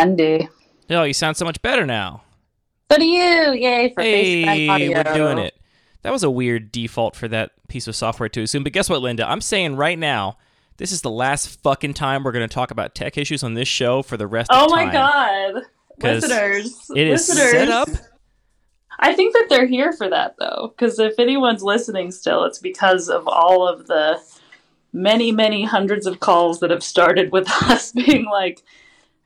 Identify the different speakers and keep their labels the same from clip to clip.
Speaker 1: Andy.
Speaker 2: Oh, you sound so much better now.
Speaker 1: So do you. Yay for
Speaker 2: Hey,
Speaker 1: FaceTime audio.
Speaker 2: we're doing it. That was a weird default for that piece of software to assume. But guess what, Linda? I'm saying right now, this is the last fucking time we're going to talk about tech issues on this show for the rest
Speaker 1: Oh
Speaker 2: of
Speaker 1: my god. Listeners.
Speaker 2: It is
Speaker 1: listeners.
Speaker 2: set up.
Speaker 1: I think that they're here for that though, because if anyone's listening still, it's because of all of the many, many hundreds of calls that have started with us being like,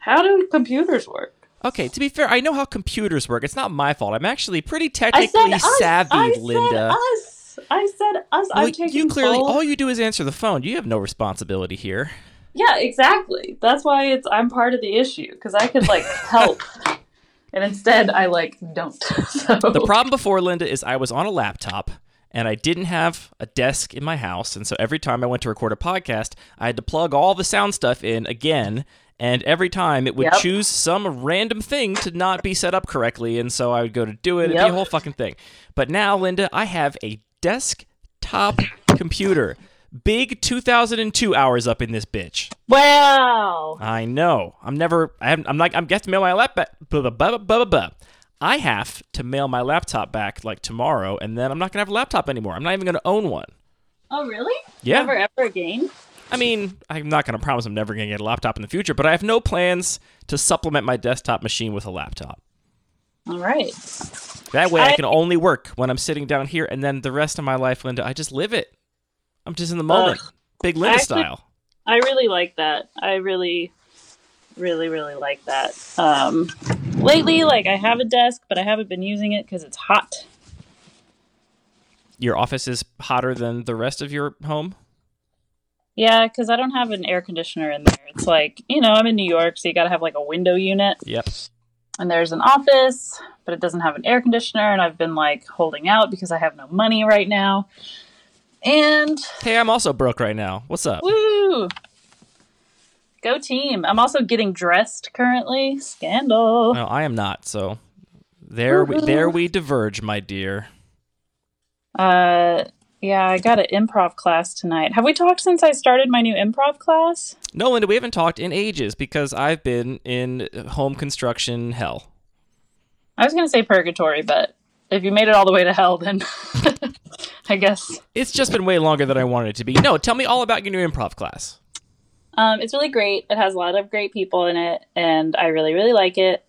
Speaker 1: "How do computers work?"
Speaker 2: Okay, to be fair, I know how computers work. It's not my fault. I'm actually pretty technically savvy,
Speaker 1: I
Speaker 2: Linda.
Speaker 1: said us. I said us.
Speaker 2: Well,
Speaker 1: I'm taking
Speaker 2: you clearly all you do is answer the phone. You have no responsibility here.
Speaker 1: Yeah, exactly. That's why it's I'm part of the issue because I could like help, and instead I like don't. So
Speaker 2: The problem before Linda is I was on a laptop and I didn't have a desk in my house, and so every time I went to record a podcast, I had to plug all the sound stuff in again. And every time it would
Speaker 1: Yep.
Speaker 2: choose some random thing to not be set up correctly, and so I would go to do it. It'd be a whole fucking thing. But now, Linda, I have a desktop computer, big 2002 hours up in this bitch.
Speaker 1: wow.
Speaker 2: I know. I'm never. I haven't, I'm like. I'm getting to mail my laptop. Blah, blah, blah, blah, blah. I have to mail my laptop back like tomorrow, and then I'm not gonna have a laptop anymore. I'm not even gonna own one.
Speaker 1: Oh really?
Speaker 2: Yeah.
Speaker 1: Never ever again.
Speaker 2: I mean, I'm not gonna promise I'm never gonna get a laptop in the future, but I have no plans to supplement my desktop machine with a laptop.
Speaker 1: All right.
Speaker 2: That way, I,
Speaker 1: I-
Speaker 2: can only work when I'm sitting down here, and then the rest of my life, Linda, I just live it. I'm just in the moment, big Linda
Speaker 1: Actually-
Speaker 2: style.
Speaker 1: I really like that. I really, really, really like that. Um, lately, like I have a desk, but I haven't been using it because it's hot.
Speaker 2: Your office is hotter than the rest of your home.
Speaker 1: Yeah, because I don't have an air conditioner in there. It's like you know I'm in New York, so you got to have like a window unit,
Speaker 2: Yep.
Speaker 1: and there's an office, but it doesn't have an air conditioner. And I've been like holding out because I have no money right now. And
Speaker 2: Hey, I'm also broke right now. What's up?
Speaker 1: Woo! Go team. I'm also getting dressed currently. Scandal.
Speaker 2: No, I am not. So there, we, there we diverge, my dear.
Speaker 1: Uh yeah, I got an improv class tonight. Have we talked since I started my new improv class?
Speaker 2: No, Linda, we haven't talked in ages because I've been in home construction hell.
Speaker 1: I was going to say purgatory, but if you made it all the way to hell then I guess
Speaker 2: It's just been way longer than I wanted it to be. No, tell me all about your new improv class.
Speaker 1: um it's really great. It has a lot of great people in it and I really really like it.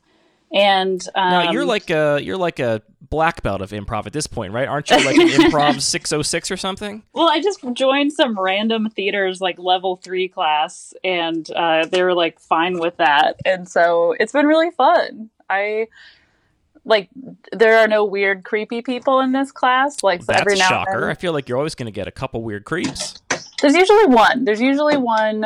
Speaker 1: And um
Speaker 2: Now you're like a you're like a black belt of improv at this point, right? Aren't you like an improv 606 or something?
Speaker 1: Well, I just joined some random theaters like level three class, and uh, they were like fine with that, and so it's been really fun. I like there are no weird, creepy people in this class. Like so
Speaker 2: That's
Speaker 1: every
Speaker 2: a
Speaker 1: now
Speaker 2: shocker.
Speaker 1: and
Speaker 2: I feel like you're always going to get a couple weird creeps.
Speaker 1: there's usually one. There's usually one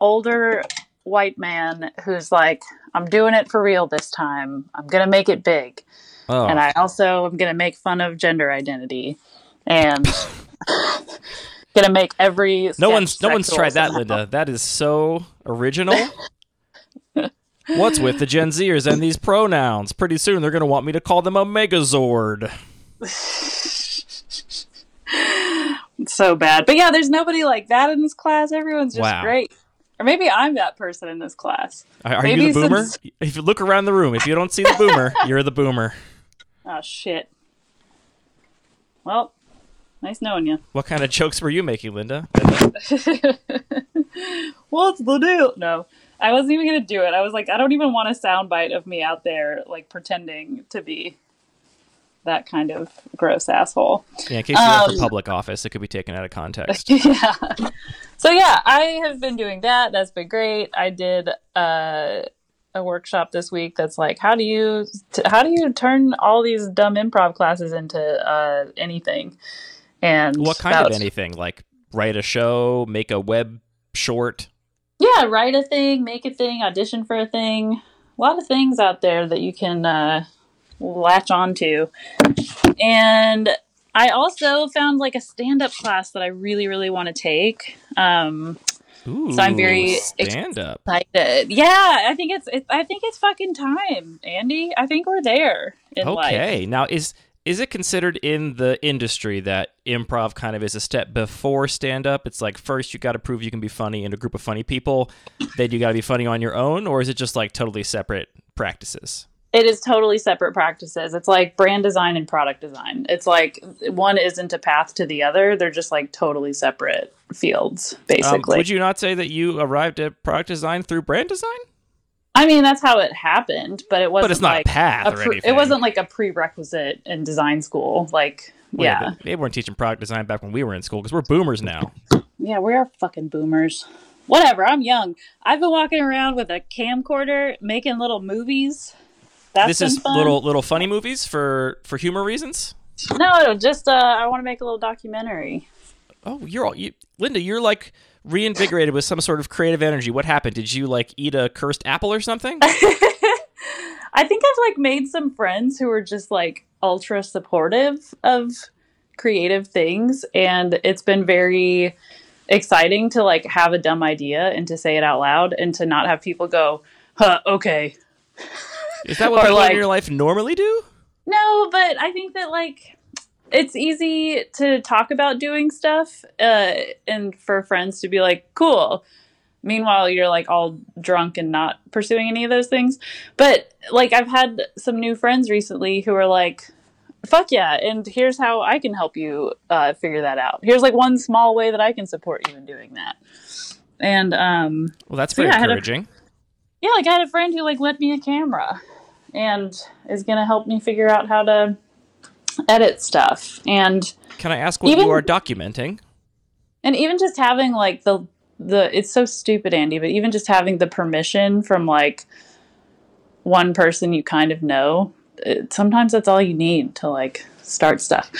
Speaker 1: older white man who's like, "I'm doing it for real this time. I'm gonna make it big."
Speaker 2: Oh,
Speaker 1: and I also am gonna make fun of gender identity and gonna make every
Speaker 2: no one's no one's tried that,
Speaker 1: somehow.
Speaker 2: Linda. That is so original. What's with the Gen Zers and these pronouns? Pretty soon they're going to want me to call them a Megazord.
Speaker 1: It's so bad, but yeah, there's nobody like that in this class. Everyone's just
Speaker 2: Wow.
Speaker 1: great, or maybe I'm that person in this class.
Speaker 2: Are, are
Speaker 1: Maybe
Speaker 2: you the boomer?
Speaker 1: since-
Speaker 2: If you look around the room, if you don't see the boomer, you're the boomer.
Speaker 1: Oh shit. Well, nice knowing you.
Speaker 2: What kind of jokes were you making, Linda?
Speaker 1: What's the deal? No, I wasn't even gonna do it. I was like, I don't even want a soundbite of me out there like pretending to be that kind of gross asshole.
Speaker 2: Yeah, in case you
Speaker 1: Um,
Speaker 2: for public office, it could be taken out of context.
Speaker 1: yeah. So yeah, I have been doing that. That's been great. I did uh, a workshop this week that's like how do you t- how do you turn all these dumb improv classes into uh, anything? And
Speaker 2: What kind
Speaker 1: that
Speaker 2: of
Speaker 1: was-
Speaker 2: anything? Like write a show, make a web short.
Speaker 1: Yeah, write a thing, make a thing, audition for a thing. A lot of things out there that you can uh, latch onto. And I also found like a stand up class that I really, really want to take. Um,
Speaker 2: Ooh,
Speaker 1: So I'm very
Speaker 2: stand up.
Speaker 1: excited. Yeah, I think it's it, I think it's fucking time, Andy. I think we're there in life.
Speaker 2: Okay, now is is it considered in the industry that improv kind of is a step before stand up? It's like first you got to prove you can be funny in a group of funny people, then you got to be funny on your own, or is it just like totally separate practices?
Speaker 1: It is totally separate practices. It's like brand design and product design. It's like one isn't a path to the other. They're just like totally separate fields, basically.
Speaker 2: Um, would you not say that you arrived at product design through brand design?
Speaker 1: I mean, that's how it happened, but it wasn't.
Speaker 2: But it's not
Speaker 1: like
Speaker 2: a path
Speaker 1: a
Speaker 2: or
Speaker 1: pre-
Speaker 2: anything.
Speaker 1: It wasn't like a prerequisite in design school. Like,
Speaker 2: Well,
Speaker 1: yeah,
Speaker 2: they weren't teaching product design back when we were in school because we're boomers now.
Speaker 1: yeah, we are fucking boomers. Whatever. I'm young. I've been walking around with a camcorder making little movies. That's
Speaker 2: this is
Speaker 1: fun.
Speaker 2: little little funny movies for for humor reasons.
Speaker 1: No, just uh, I want to make a little documentary.
Speaker 2: Oh, you're all you, Linda. You're like reinvigorated with some sort of creative energy. What happened? Did you like eat a cursed apple or something?
Speaker 1: I think I've like made some friends who are just like ultra supportive of creative things and it's been very exciting to like have a dumb idea and to say it out loud and to not have people go, "Huh, okay."
Speaker 2: Is that what
Speaker 1: Or,
Speaker 2: people
Speaker 1: like-
Speaker 2: in your life normally do?
Speaker 1: No, but I think that like it's easy to talk about doing stuff uh and for friends to be like, "Cool." Meanwhile, you're like all drunk and not pursuing any of those things. But like I've had some new friends recently who are like, "Fuck yeah!" And here's how I can help you uh, figure that out. Here's like one small way that I can support you in doing that. And um,
Speaker 2: Well, that's
Speaker 1: So,
Speaker 2: very
Speaker 1: yeah,
Speaker 2: encouraging.
Speaker 1: Yeah, like I had a friend who like lent me a camera and is gonna help me figure out how to edit stuff and
Speaker 2: Can I ask what
Speaker 1: Even-
Speaker 2: you are documenting?
Speaker 1: and even just having like the the it's so stupid andy but even just having the permission from like one person you kind of know it, sometimes that's all you need to like start stuff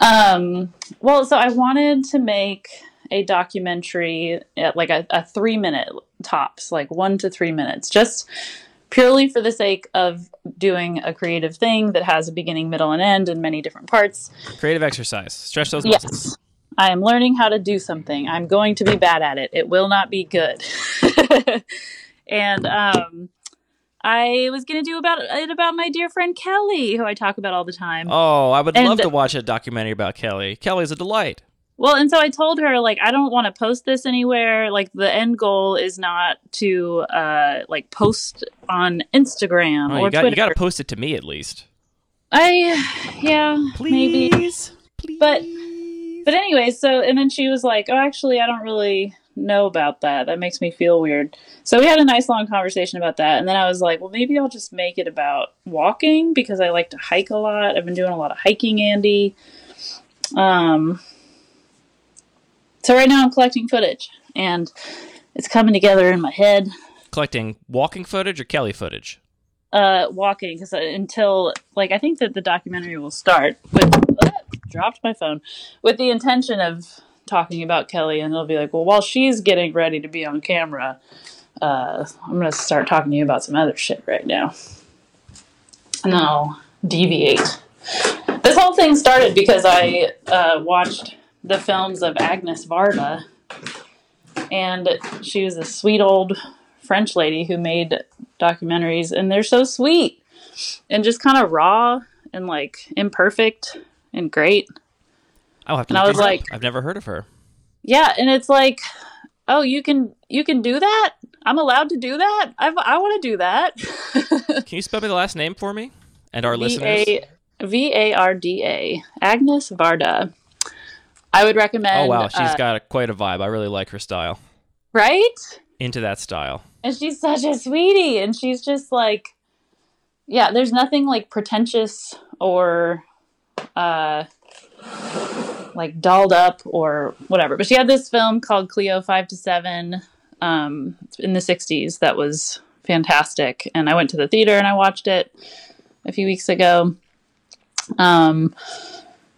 Speaker 1: um well so i wanted to make a documentary at like a, a three minute tops like one to three minutes just purely for the sake of doing a creative thing that has a beginning middle and end and many different parts
Speaker 2: Creative exercise. Stretch those muscles.
Speaker 1: Yes. I am learning how to do something. I'm going to be bad at it. It will not be good. and um I was going to do about it about my dear friend Kelly, who I talk about all the time.
Speaker 2: Oh, I would
Speaker 1: And-
Speaker 2: love to watch a documentary about Kelly. Kelly's a delight.
Speaker 1: Well, and so I told her like I don't want to post this anywhere. Like the end goal is not to uh like post on Instagram
Speaker 2: Oh,
Speaker 1: or
Speaker 2: you got
Speaker 1: Twitter.
Speaker 2: you got to post it to me at least.
Speaker 1: I yeah, maybe.
Speaker 2: Please, please.
Speaker 1: But- But anyway, so and then she was like, "Oh, actually, I don't really know about that. That makes me feel weird." So we had a nice long conversation about that, and then I was like, "Well, maybe I'll just make it about walking because I like to hike a lot. I've been doing a lot of hiking, Andy." Um. So right now I'm collecting footage, and it's coming together in my head.
Speaker 2: collecting walking footage or Kelly footage.
Speaker 1: Uh, walking because until like I think that the documentary will start with ah, dropped my phone with the intention of talking about Kelly, and it'll be like, well, while she's getting ready to be on camera, uh, I'm gonna start talking to you about some other shit right now, and then I'll deviate. This whole thing started because I uh, watched the films of Agnes Varda, and she was a sweet old French lady who made documentaries, and they're so sweet and just kind of raw and like imperfect and great.
Speaker 2: I'll have to.
Speaker 1: And I was
Speaker 2: these up.
Speaker 1: like-
Speaker 2: I've never heard of her.
Speaker 1: Yeah, and it's like, oh, you can you can do that. I'm allowed to do that. I've, I want to do that.
Speaker 2: Can you spell me the last name for me and our
Speaker 1: V
Speaker 2: listeners?
Speaker 1: V A R D A Agnes Varda. I would recommend.
Speaker 2: Oh wow, she's
Speaker 1: uh,
Speaker 2: got a, quite a vibe. I really like her style.
Speaker 1: right.
Speaker 2: Into that style.
Speaker 1: and she's such a sweetie and she's just like yeah there's nothing like pretentious or uh like dolled up or whatever but she had this film called cleo 5 to 7 um in the 60s that was fantastic and i went to the theater and i watched it a few weeks ago um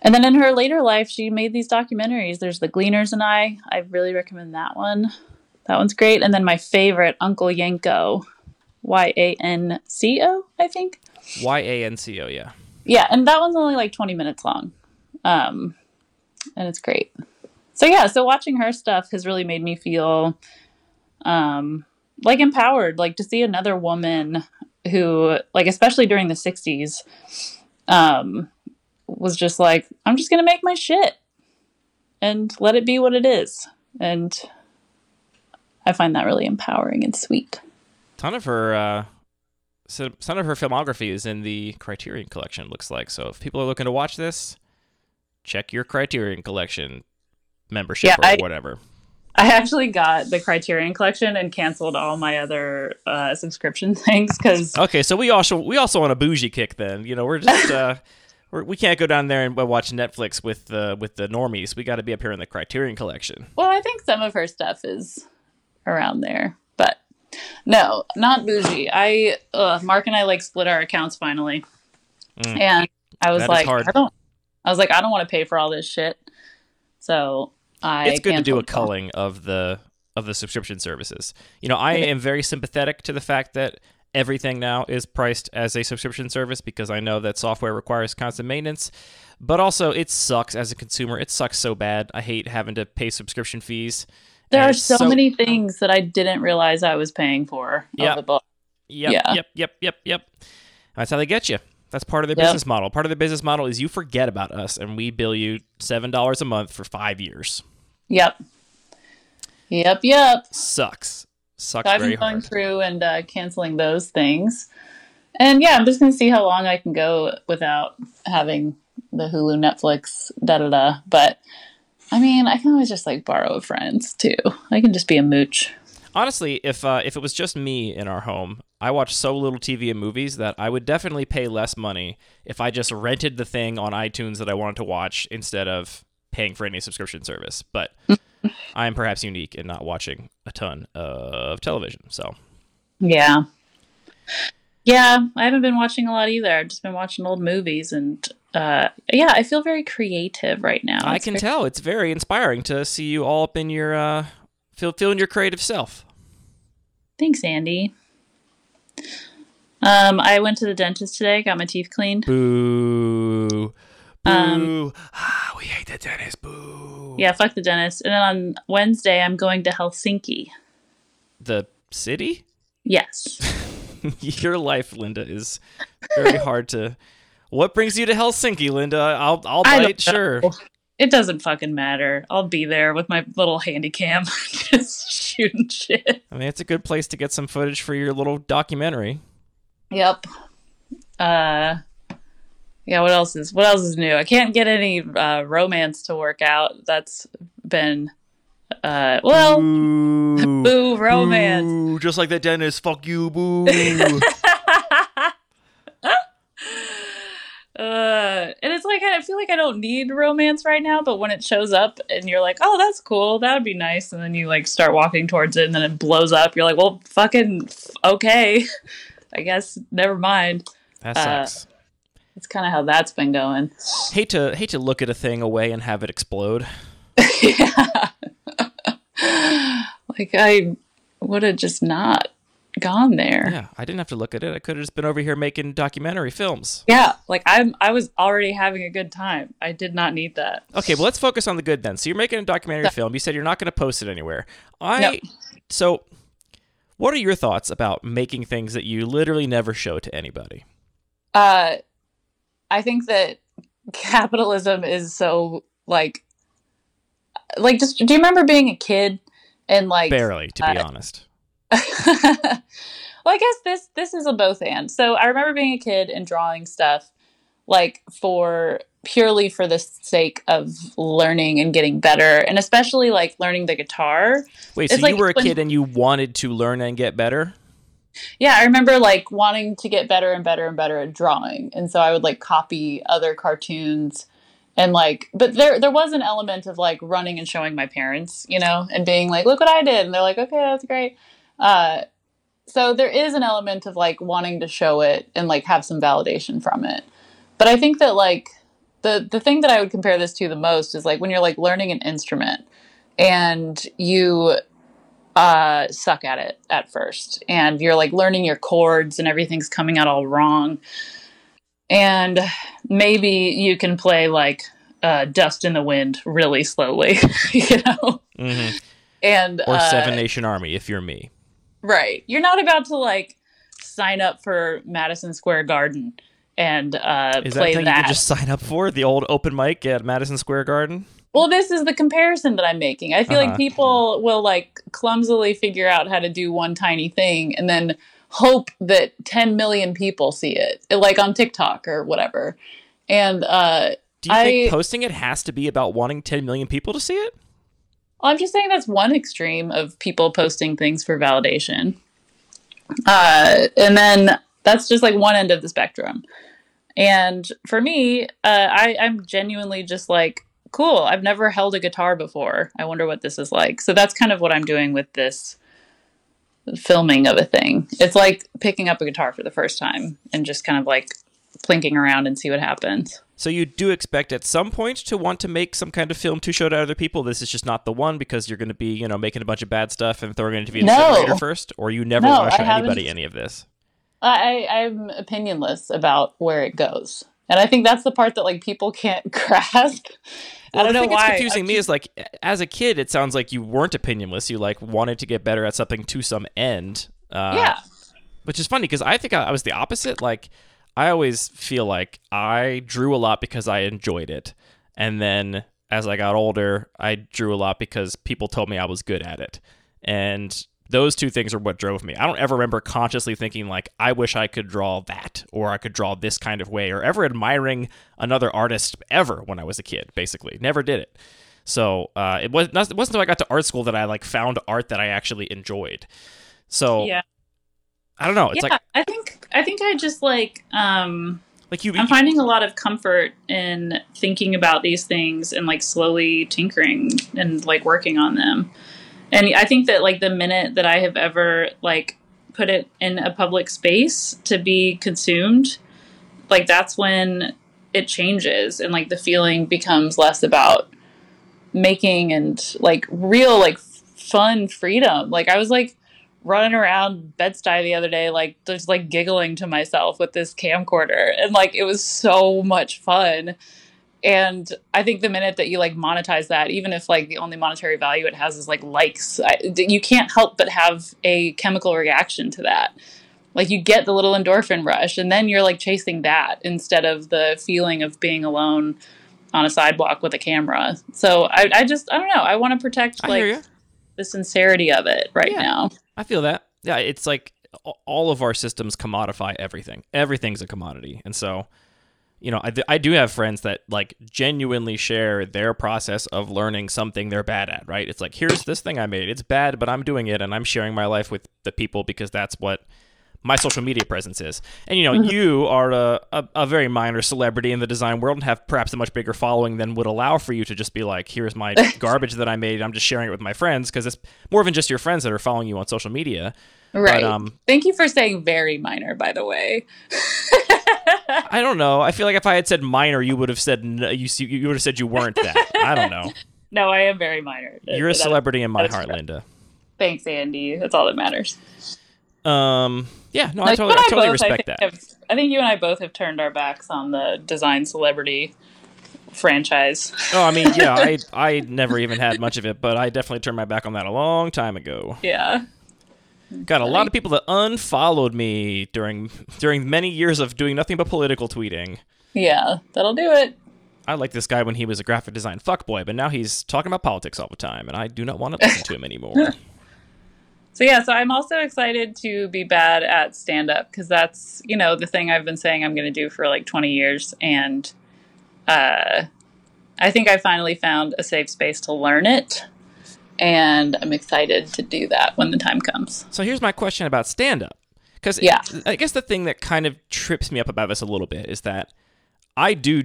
Speaker 1: and then in her later life she made these documentaries there's the gleaners and i i really recommend that one that one's great. And then my favorite, Uncle Yanco, Y A N C O, I think.
Speaker 2: Y A N C O. Yeah.
Speaker 1: Yeah, and that one's only like 20 minutes long. Um, and it's great. So yeah, so watching her stuff has really made me feel um like empowered, like to see another woman who like especially during the 60s um was just like, I'm just gonna make my shit and let it be what it is. And I find that really empowering and sweet.
Speaker 2: Ton of her, uh, so some of her filmography is in the Criterion Collection. Looks like so. If people are looking to watch this, check your Criterion Collection membership
Speaker 1: Yeah,
Speaker 2: or
Speaker 1: I-
Speaker 2: whatever.
Speaker 1: I actually got the Criterion collection and canceled all my other uh, subscription things because
Speaker 2: Okay, so we also we also on a bougie kick then. You know, we're just uh, we're, we can't go down there and watch Netflix with the with the normies. We got to be up here in the Criterion Collection.
Speaker 1: well, I think some of her stuff is around there, but no, not bougie. I uh, Mark and I like split our accounts finally,
Speaker 2: Mm.
Speaker 1: and I was
Speaker 2: That
Speaker 1: like. I don't. I was like, I don't want to pay for all this shit, so I.
Speaker 2: it's good to do a culling of the of the subscription services. You know, I am very sympathetic to the fact that everything now is priced as a subscription service because I know that software requires constant maintenance. But also, it sucks as a consumer. It sucks so bad. I hate having to pay subscription fees.
Speaker 1: There
Speaker 2: And
Speaker 1: are
Speaker 2: it's
Speaker 1: so, many things that I didn't realize I was paying for.
Speaker 2: Yeah.
Speaker 1: of the book.
Speaker 2: Yep,
Speaker 1: Yeah.
Speaker 2: yep, yep, yep, yep. That's how they get you. That's part of their
Speaker 1: Yep.
Speaker 2: business model. Part of their business model is you forget about us and we bill you seven dollars a month for five years.
Speaker 1: Yep. Yep. Yep.
Speaker 2: Sucks. Sucks
Speaker 1: So I've been going
Speaker 2: hard.
Speaker 1: through and uh, canceling those things. And yeah, I'm just going to see how long I can go without having the Hulu, Netflix, da da da. But I mean, I can always just like borrow a friend's too. I can just be a mooch.
Speaker 2: Honestly, if uh, if it was just me in our home, I watch so little TV and movies that I would definitely pay less money if I just rented the thing on iTunes that I wanted to watch instead of paying for any subscription service. But I am perhaps unique in not watching a ton of television. So
Speaker 1: Yeah. Yeah, I haven't been watching a lot either. I've just been watching old movies and uh, yeah, I feel very creative right now.
Speaker 2: I
Speaker 1: It's
Speaker 2: can
Speaker 1: very-
Speaker 2: tell it's very inspiring to see you all up in your uh, feel feeling your creative self.
Speaker 1: Thanks, Andy. Um, I went to the dentist today, got my teeth cleaned.
Speaker 2: Boo.
Speaker 1: Um,
Speaker 2: ah, we hate the dentist. Boo.
Speaker 1: Yeah, fuck the dentist. And then on Wednesday, I'm going to Helsinki.
Speaker 2: The city.
Speaker 1: Yes.
Speaker 2: your life, Linda, is very hard to. What brings you to Helsinki, Linda? I'll I'll bite. Sure.
Speaker 1: It doesn't fucking matter. I'll be there with my little handy cam, just shooting shit.
Speaker 2: I mean, it's a good place to get some footage for your little documentary.
Speaker 1: Yep. Uh, yeah. What else is What else is new? I can't get any uh, romance to work out. That's been uh, well,
Speaker 2: Boo.
Speaker 1: boo romance.
Speaker 2: Boo. Just like that dentist. Fuck you, boo.
Speaker 1: Uh, and it's like I feel like I don't need romance right now, but when it shows up and you're like, "Oh, that's cool, that'd be nice," and then you like start walking towards it, and then it blows up. You're like, "Well, fucking okay, I guess never mind."
Speaker 2: that
Speaker 1: Uh,
Speaker 2: sucks.
Speaker 1: It's kind of how that's been going.
Speaker 2: hate to hate to look at a thing away and have it explode.
Speaker 1: yeah. like I would have just not gone there.
Speaker 2: Yeah, I didn't have to look at it. I could have just been over here making documentary films.
Speaker 1: Yeah, like I'm I was already having a good time. I did not need that.
Speaker 2: Okay, well let's focus on the good then. So you're making a documentary film. You said you're not going to post it anywhere. I
Speaker 1: No.
Speaker 2: so what are your thoughts about making things that you literally never show to anybody?
Speaker 1: Uh I think that capitalism is so like like just do you remember being a kid and like
Speaker 2: Barely, to be
Speaker 1: uh,
Speaker 2: honest.
Speaker 1: well, I guess this this is a both and. So I remember being a kid and drawing stuff like for purely for the sake of learning and getting better, and especially like learning the guitar.
Speaker 2: Wait, so
Speaker 1: it's
Speaker 2: you were a
Speaker 1: when-
Speaker 2: kid and you wanted to learn and get better?
Speaker 1: Yeah, I remember like wanting to get better and better and better at drawing, and so I would like copy other cartoons and like but there there was an element of like running and showing my parents, you know, and being like, "Look what I did." And they're like, "Okay, that's great." Uh so there is an element of like wanting to show it and like have some validation from it. But I think that like the the thing that I would compare this to the most is like when you're like learning an instrument and you uh, suck at it at first, and you're like learning your chords, and everything's coming out all wrong. And maybe you can play like uh, "Dust in the Wind" really slowly, you know.
Speaker 2: hmm
Speaker 1: And
Speaker 2: Or
Speaker 1: uh,
Speaker 2: Seven Nation Army if you're me.
Speaker 1: Right. You're not about to like sign up for Madison Square Garden and uh,
Speaker 2: Is
Speaker 1: play
Speaker 2: that thing
Speaker 1: that.
Speaker 2: you could just sign up for? The old open mic at Madison Square Garden?
Speaker 1: Well, this is the comparison that I'm making. I feel
Speaker 2: Uh-huh.
Speaker 1: like people will like clumsily figure out how to do one tiny thing and then hope that 10 million people see it, like on TikTok or whatever. And uh,
Speaker 2: Do you think posting it has to be about wanting 10 million people to see it?
Speaker 1: I'm just saying that's one extreme of people posting things for validation. Uh, and then that's just like one end of the spectrum. And for me, uh, I, I'm genuinely just like, cool, I've never held a guitar before. I wonder what this is like. So that's kind of what I'm doing with this filming of a thing. It's like picking up a guitar for the first time and just kind of like plinking around and see what happens.
Speaker 2: So you do expect at some point to want to make some kind of film to show to other people. This is just not the one because you're going to be, you know, making a bunch of bad stuff and throwing it into the
Speaker 1: No.
Speaker 2: incinerator first, or you never
Speaker 1: No,
Speaker 2: want to show anybody any of this.
Speaker 1: I, I'm opinionless about where it goes. And I think that's the part that like people can't grasp. I don't know
Speaker 2: thing
Speaker 1: why.
Speaker 2: that's confusing me is like, as a kid, it sounds like you weren't opinionless. You like wanted to get better at something to some end. Uh,
Speaker 1: yeah.
Speaker 2: which is funny because I think I, I was the opposite. Like, I always feel like I drew a lot because I enjoyed it, and then as I got older, I drew a lot because people told me I was good at it, and those two things are what drove me. I don't ever remember consciously thinking like I wish I could draw that or I could draw this kind of way or ever admiring another artist ever when I was a kid. Basically, never did it. So uh, it was not, it wasn't until I got to art school that I like found art that I actually enjoyed. So
Speaker 1: Yeah.
Speaker 2: I don't know. It's
Speaker 1: yeah.
Speaker 2: like
Speaker 1: I think I think I just like um
Speaker 2: like you.
Speaker 1: I'm finding a lot of comfort in thinking about these things and like slowly tinkering and like working on them. And I think that like the minute that I have ever like put it in a public space to be consumed, like that's when it changes and like the feeling becomes less about making and like real like fun freedom. Like I was like running around Bed-Stuy the other day, like just like giggling to myself with this camcorder, and like it was so much fun. And I think the minute that you like monetize that, even if like the only monetary value it has is like likes, I, you can't help but have a chemical reaction to that. Like you get the little endorphin rush, and then you're like chasing that instead of the feeling of being alone on a sidewalk with a camera. So I, I just I don't know. I want to protect
Speaker 2: I
Speaker 1: like the sincerity of it right
Speaker 2: Yeah.
Speaker 1: now.
Speaker 2: I feel that. Yeah, it's like all of our systems commodify everything. Everything's a commodity, and so you know, I, th- I do have friends that like genuinely share their process of learning something they're bad at. Right? It's like here's this thing I made. It's bad, but I'm doing it, and I'm sharing my life with the people because that's what my social media presence is. And you know, you are a, a, a very minor celebrity in the design world and have perhaps a much bigger following than would allow for you to just be like, here's my garbage that I made. I'm just sharing it with my friends because it's more than just your friends that are following you on social media.
Speaker 1: Right.
Speaker 2: um,
Speaker 1: Thank you for saying very minor, by the way.
Speaker 2: I don't know. I feel like if I had said minor, you would have said you. see- You would have said you weren't that. I don't know.
Speaker 1: No, I am very minor.
Speaker 2: You're a
Speaker 1: That-
Speaker 2: celebrity in my heart,
Speaker 1: true.
Speaker 2: Linda.
Speaker 1: Thanks, Andy. That's all that matters.
Speaker 2: Um. Yeah. No, I totally, I totally
Speaker 1: both,
Speaker 2: respect
Speaker 1: think,
Speaker 2: that.
Speaker 1: Have, I think you and I both have turned our backs on the design celebrity franchise.
Speaker 2: Oh, I mean, yeah. I I never even had much of it, but I definitely turned my back on that a long time ago.
Speaker 1: Yeah.
Speaker 2: Got a lot of people that unfollowed me during during many years of doing nothing but political tweeting.
Speaker 1: Yeah, that'll do it.
Speaker 2: I liked this guy when he was a graphic design fuckboy, but now he's talking about politics all the time, and I do not want to listen to him anymore.
Speaker 1: So yeah, so I'm also excited to be bad at stand up because that's, you know, the thing I've been saying I'm going to do for like 20 years and uh I think I finally found a safe space to learn it and I'm excited to do that when the time comes.
Speaker 2: So here's my question about stand up. Because
Speaker 1: Yeah.
Speaker 2: I guess the thing that kind of trips me up about this a little bit is that I do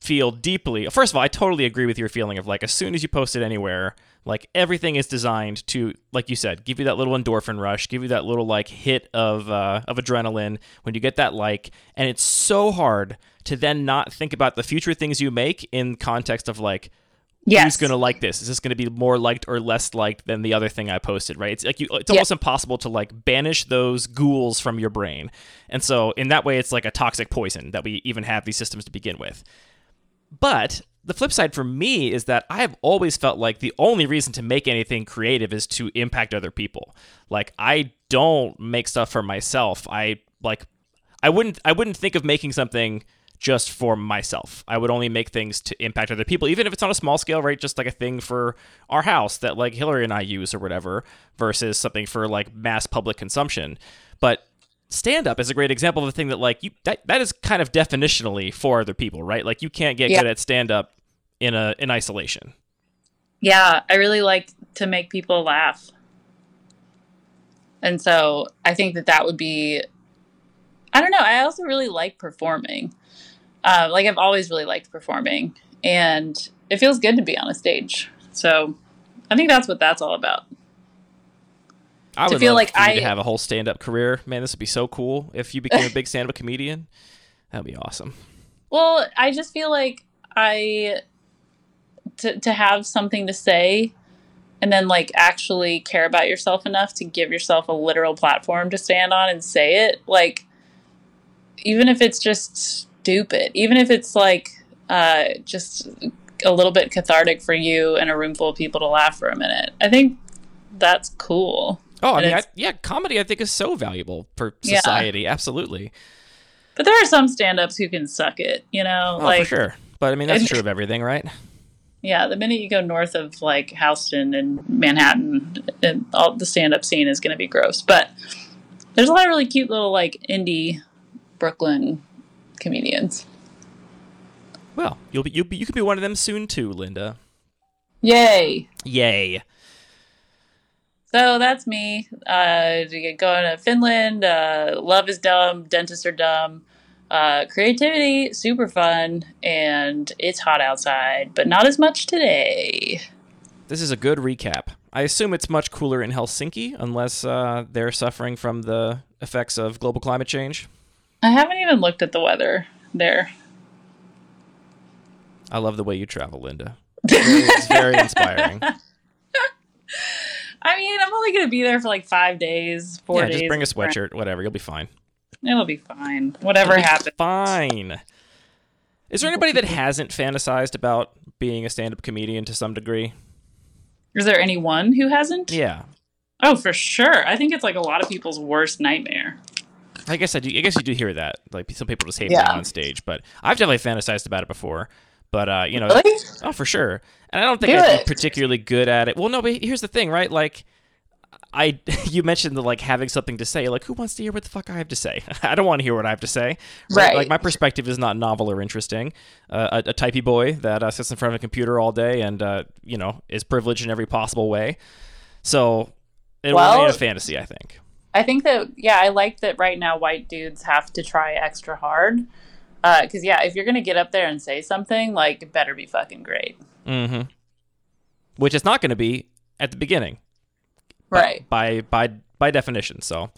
Speaker 2: feel deeply. First of all, I totally agree with your feeling of like as soon as you post it anywhere, like everything is designed to, like you said, give you that little endorphin rush, give you that little like hit of uh, of adrenaline when you get that like, and it's so hard to then not think about the future things you make in context of like who's going to like this? Is this going to be more liked or less liked than the other thing I posted? Right? It's like you, it's almost impossible to like banish those ghouls from your brain, and so in that way, it's like a toxic poison that we even have these systems to begin with. But the flip side for me is that I have always felt like the only reason to make anything creative is to impact other people. Like I don't make stuff for myself. I like I wouldn't I wouldn't think of making something just for myself. I would only make things to impact other people, even if it's on a small scale, right? Just like a thing for our house that like Hillary and I use or whatever, versus something for like mass public consumption. But stand up is a great example of a thing that like you that, that is kind of definitionally for other people, right? Like you can't get
Speaker 1: Yeah.
Speaker 2: good at stand up in a in isolation.
Speaker 1: Yeah, I really like to make people laugh. And so I think that that would be, I don't know, I also really like performing. Uh, like I've always really liked performing, and it feels good to be on a stage. So I think that's what that's all about.
Speaker 2: I would
Speaker 1: feel
Speaker 2: love
Speaker 1: like
Speaker 2: for you to have a whole stand up career. Man, this would be so cool if you became a big stand up comedian. That'd be awesome.
Speaker 1: Well, I just feel like I to to have something to say and then like actually care about yourself enough to give yourself a literal platform to stand on and say it, like even if it's just stupid, even if it's like uh just a little bit cathartic for you and a room full of people to laugh for a minute. I think that's cool.
Speaker 2: Oh, I
Speaker 1: And
Speaker 2: mean, I, yeah, comedy I think is so valuable for
Speaker 1: Yeah.
Speaker 2: society. Absolutely.
Speaker 1: But there are some stand-ups who can suck it, you know?
Speaker 2: Oh,
Speaker 1: like
Speaker 2: for sure. But I mean, that's
Speaker 1: And-
Speaker 2: true of everything, right?
Speaker 1: Yeah, the minute you go north of like Houston and Manhattan, and all the stand-up scene is going to be gross. But there's a lot of really cute little like indie Brooklyn comedians.
Speaker 2: Well, you'll be, you'll be, you could be one of them soon too, Linda.
Speaker 1: Yay!
Speaker 2: Yay.
Speaker 1: So that's me. Uh, going to Finland. Uh, love is dumb. Dentists are dumb. Uh, creativity, super fun, and it's hot outside, but not as much today.
Speaker 2: This is a good recap. I assume it's much cooler in Helsinki, unless uh, they're suffering from the effects of global climate change.
Speaker 1: I haven't even looked at the weather there.
Speaker 2: I love the way you travel, Linda. It's very inspiring.
Speaker 1: I mean, I'm only gonna be there for like five days, four
Speaker 2: yeah,
Speaker 1: days.
Speaker 2: just bring a sweatshirt, whatever. You'll be fine.
Speaker 1: It'll be fine. Whatever happens.
Speaker 2: Fine. Is there anybody that hasn't fantasized about being a stand-up comedian to some degree?
Speaker 1: Is there anyone who hasn't?
Speaker 2: Yeah.
Speaker 1: Oh, for sure. I think it's like a lot of people's worst nightmare.
Speaker 2: I guess I do. I guess you do hear that. Like some people just hate
Speaker 1: Yeah.
Speaker 2: being on stage, but I've definitely fantasized about it before. But uh, you know,
Speaker 1: Really?
Speaker 2: oh for sure. And I don't think
Speaker 1: Do
Speaker 2: I'd be particularly good at it. Well, no, but here's the thing, right? Like, I you mentioned the like having something to say. Like, who wants to hear what the fuck I have to say? I don't want to hear what I have to say.
Speaker 1: Right.
Speaker 2: Like my perspective is not novel or interesting. Uh, a, a typey boy that uh, sits in front of a computer all day and uh, you know is privileged in every possible way. So it will
Speaker 1: Well-
Speaker 2: remain a fantasy, I think.
Speaker 1: I think that yeah, I like that right now white dudes have to try extra hard. Because yeah, if you're gonna get up there and say something, like it better be fucking great,
Speaker 2: Mm-hmm. Which it's not going to be at the beginning. by-
Speaker 1: right?
Speaker 2: by by by definition. So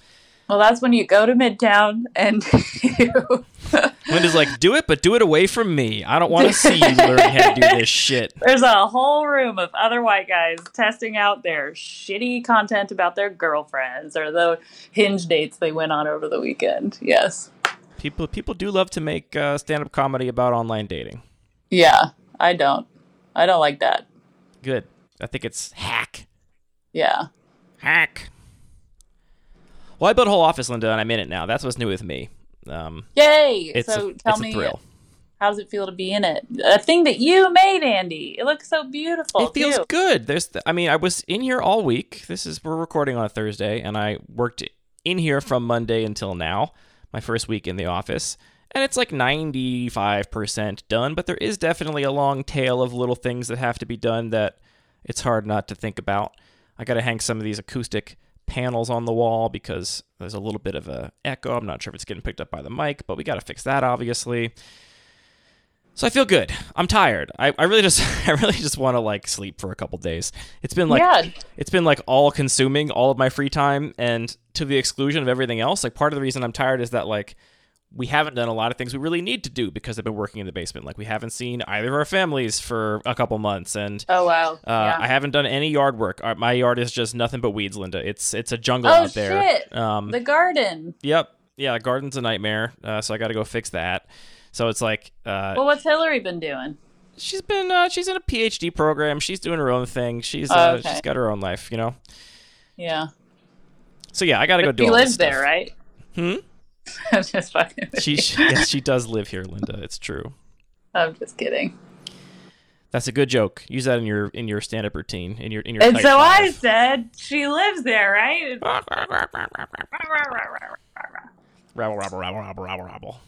Speaker 1: Well, that's when you go to Midtown and you.
Speaker 2: Linda's like, do it, but do it away from me. I don't want to see you learning how to do this shit.
Speaker 1: There's a whole room of other white guys testing out their shitty content about their girlfriends or the hinge dates they went on over the weekend. Yes.
Speaker 2: People people do love to make uh, stand up comedy about online dating.
Speaker 1: Yeah, I don't. I don't like that.
Speaker 2: Good. I think it's hack.
Speaker 1: Yeah.
Speaker 2: Hack. Well, I built a whole office, Linda, and I'm in it now. That's what's new with me. Um,
Speaker 1: Yay!
Speaker 2: it's
Speaker 1: so
Speaker 2: a,
Speaker 1: tell me,
Speaker 2: thrill.
Speaker 1: how does it feel to be in it? A thing that you made, Andy. It looks so beautiful.
Speaker 2: It feels
Speaker 1: too.
Speaker 2: good. There's, I mean, I was in here all week. This is we're recording on a Thursday, and I worked in here from Monday until now. My first week in the office, and it's like 95% done. But there is definitely a long tail of little things that have to be done that it's hard not to think about. I got to hang some of these acoustic panels on the wall because there's a little bit of a echo. I'm not sure if it's getting picked up by the mic, but we got to fix that obviously. So I feel good. I'm tired. I, I really just I really just want to like sleep for a couple days. It's been like
Speaker 1: yeah.
Speaker 2: it's been like all consuming all of my free time and to the exclusion of everything else. Like part of the reason I'm tired is that like we haven't done a lot of things we really need to do because I've been working in the basement. Like we haven't seen either of our families for a couple months and
Speaker 1: Oh wow.
Speaker 2: uh,
Speaker 1: yeah.
Speaker 2: I haven't done any yard work. Uh, My yard is just nothing but weeds, Linda. It's it's a jungle
Speaker 1: Oh,
Speaker 2: out there.
Speaker 1: shit.
Speaker 2: Um,
Speaker 1: the garden.
Speaker 2: yep, yeah, the garden's a nightmare. Uh, so I got to go fix that. So it's like uh,
Speaker 1: Well, what's Hillary been doing?
Speaker 2: she's been uh, she's in a PhD program. She's doing her own thing. She's
Speaker 1: Oh,
Speaker 2: uh,
Speaker 1: okay.
Speaker 2: she's got her own life, you know.
Speaker 1: Yeah.
Speaker 2: So yeah, I got to go do this
Speaker 1: lives there, right?
Speaker 2: Hmm.
Speaker 1: I'm just fucking.
Speaker 2: She, she she does live here, Linda. It's true.
Speaker 1: I'm just kidding.
Speaker 2: That's a good joke. Use that in your in your stand up routine. In your in your.
Speaker 1: And so I said, she lives there, right?
Speaker 2: Rabble, rabble, rabble, rabble, rabble, rabble.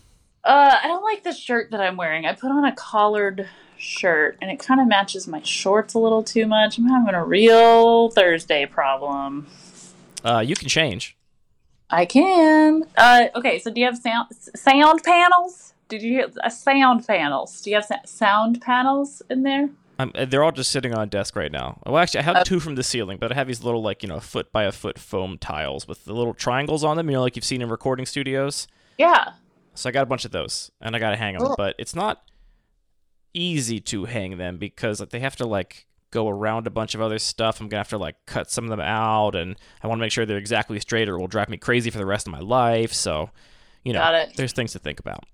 Speaker 1: Uh, I don't like the shirt that I'm wearing. I put on a collared shirt, and it kind of matches my shorts a little too much. I'm having a real Thursday problem.
Speaker 2: Uh, you can change.
Speaker 1: I can. Uh, okay. So, do you have sound sound panels? Did you hear uh, sound panels? Do you have sa- sound panels in there?
Speaker 2: I'm, uh, they're all just sitting on a desk right now. Well, actually, I have
Speaker 1: Oh.
Speaker 2: two from the ceiling, but I have these little, like, you know, foot by a foot foam tiles with the little triangles on them, you know, like you've seen in recording studios.
Speaker 1: Yeah.
Speaker 2: So I got a bunch of those, and I got to hang them.
Speaker 1: Cool.
Speaker 2: But it's not easy to hang them because like, they have to, like, go around a bunch of other stuff. I'm going to have to, like, cut some of them out, and I want to make sure they're exactly straight or it will drive me crazy for the rest of my life. So, you know, there's things to think about.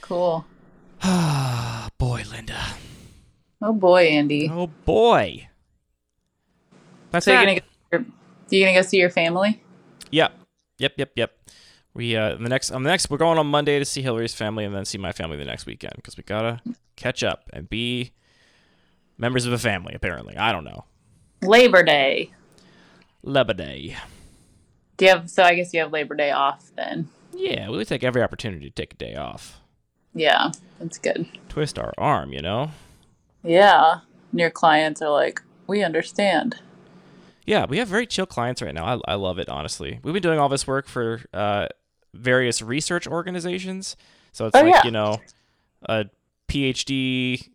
Speaker 1: Cool.
Speaker 2: Ah, boy, Linda.
Speaker 1: Oh boy, Andy.
Speaker 2: Oh, boy. That's
Speaker 1: so you're gonna go, you gonna go see your family?
Speaker 2: Yep. Yep, yep, yep. We uh the next on the next we're going on Monday to see Hillary's family and then see my family the next weekend because we gotta catch up and be members of a family. Apparently, I don't know.
Speaker 1: Labor Day.
Speaker 2: Lebaday.
Speaker 1: Do you have? So I guess you have Labor Day off then.
Speaker 2: Yeah, we would take every opportunity to take a day off.
Speaker 1: Yeah, that's good.
Speaker 2: Twist our arm, you know.
Speaker 1: Yeah, and your clients are like, we understand.
Speaker 2: Yeah, we have very chill clients right now. I, I love it, honestly. We've been doing all this work for uh, various research organizations. So it's
Speaker 1: Oh,
Speaker 2: like,
Speaker 1: yeah.
Speaker 2: you know, a PhD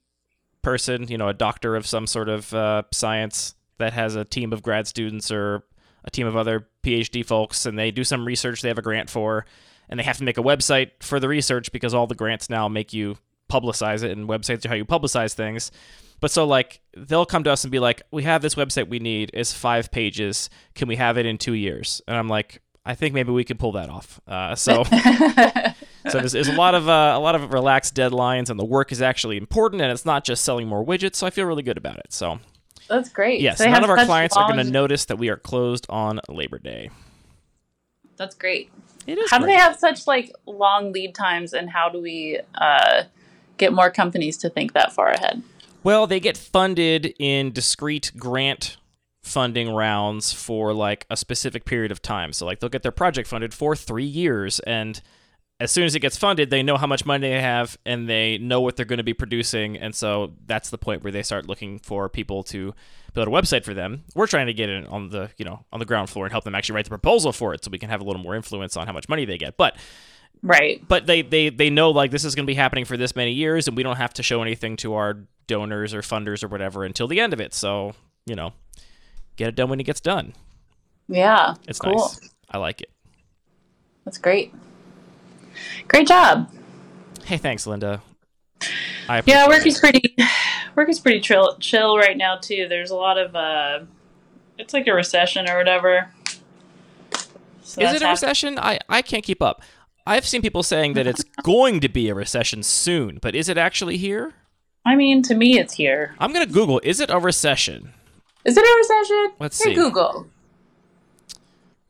Speaker 2: person, you know, a doctor of some sort of uh, science that has a team of grad students or a team of other PhD folks, and they do some research they have a grant for, and they have to make a website for the research because all the grants now make you publicize it, and websites are how you publicize things. But so like they'll come to us and be like, "We have this website we need. It's five pages. Can we have it in two years?" And I'm like, "I think maybe we can pull that off." Uh, so so there's, there's a lot of uh, a lot of relaxed deadlines, and the work is actually important, and it's not just selling more widgets. So I feel really good about it. So
Speaker 1: That's great.
Speaker 2: yes,
Speaker 1: They
Speaker 2: none of our clients are going to notice that we are closed on Labor Day.
Speaker 1: That's great.
Speaker 2: It is.
Speaker 1: How do they have such like long lead times, and how do we uh, get more companies to think that far ahead?
Speaker 2: Well, they get funded in discrete grant funding rounds for like a specific period of time. So like they'll get their project funded for 3 years and as soon as it gets funded, they know how much money they have and they know what they're going to be producing and so that's the point where they start looking for people to build a website for them. We're trying to get it on the, you know, on the ground floor and help them actually write the proposal for it so we can have a little more influence on how much money they get. But
Speaker 1: Right.
Speaker 2: but they they they know like this is going to be happening for this many years and we don't have to show anything to our donors or funders or whatever until the end of it so you know get it done when it gets done
Speaker 1: Yeah.
Speaker 2: it's
Speaker 1: cool.
Speaker 2: nice i like it
Speaker 1: That's great. Great job.
Speaker 2: hey thanks linda I
Speaker 1: Yeah, work
Speaker 2: it.
Speaker 1: is pretty. Work is pretty chill, chill right now too. There's a lot of. uh It's like a recession or whatever. So
Speaker 2: is it a recession i i can't keep up i've seen people saying that it's going to be a recession soon but is it actually here
Speaker 1: I mean, to me, it's here.
Speaker 2: i'm going to google is it a recession
Speaker 1: Is it a recession?
Speaker 2: Let's
Speaker 1: hey,
Speaker 2: see.
Speaker 1: Google.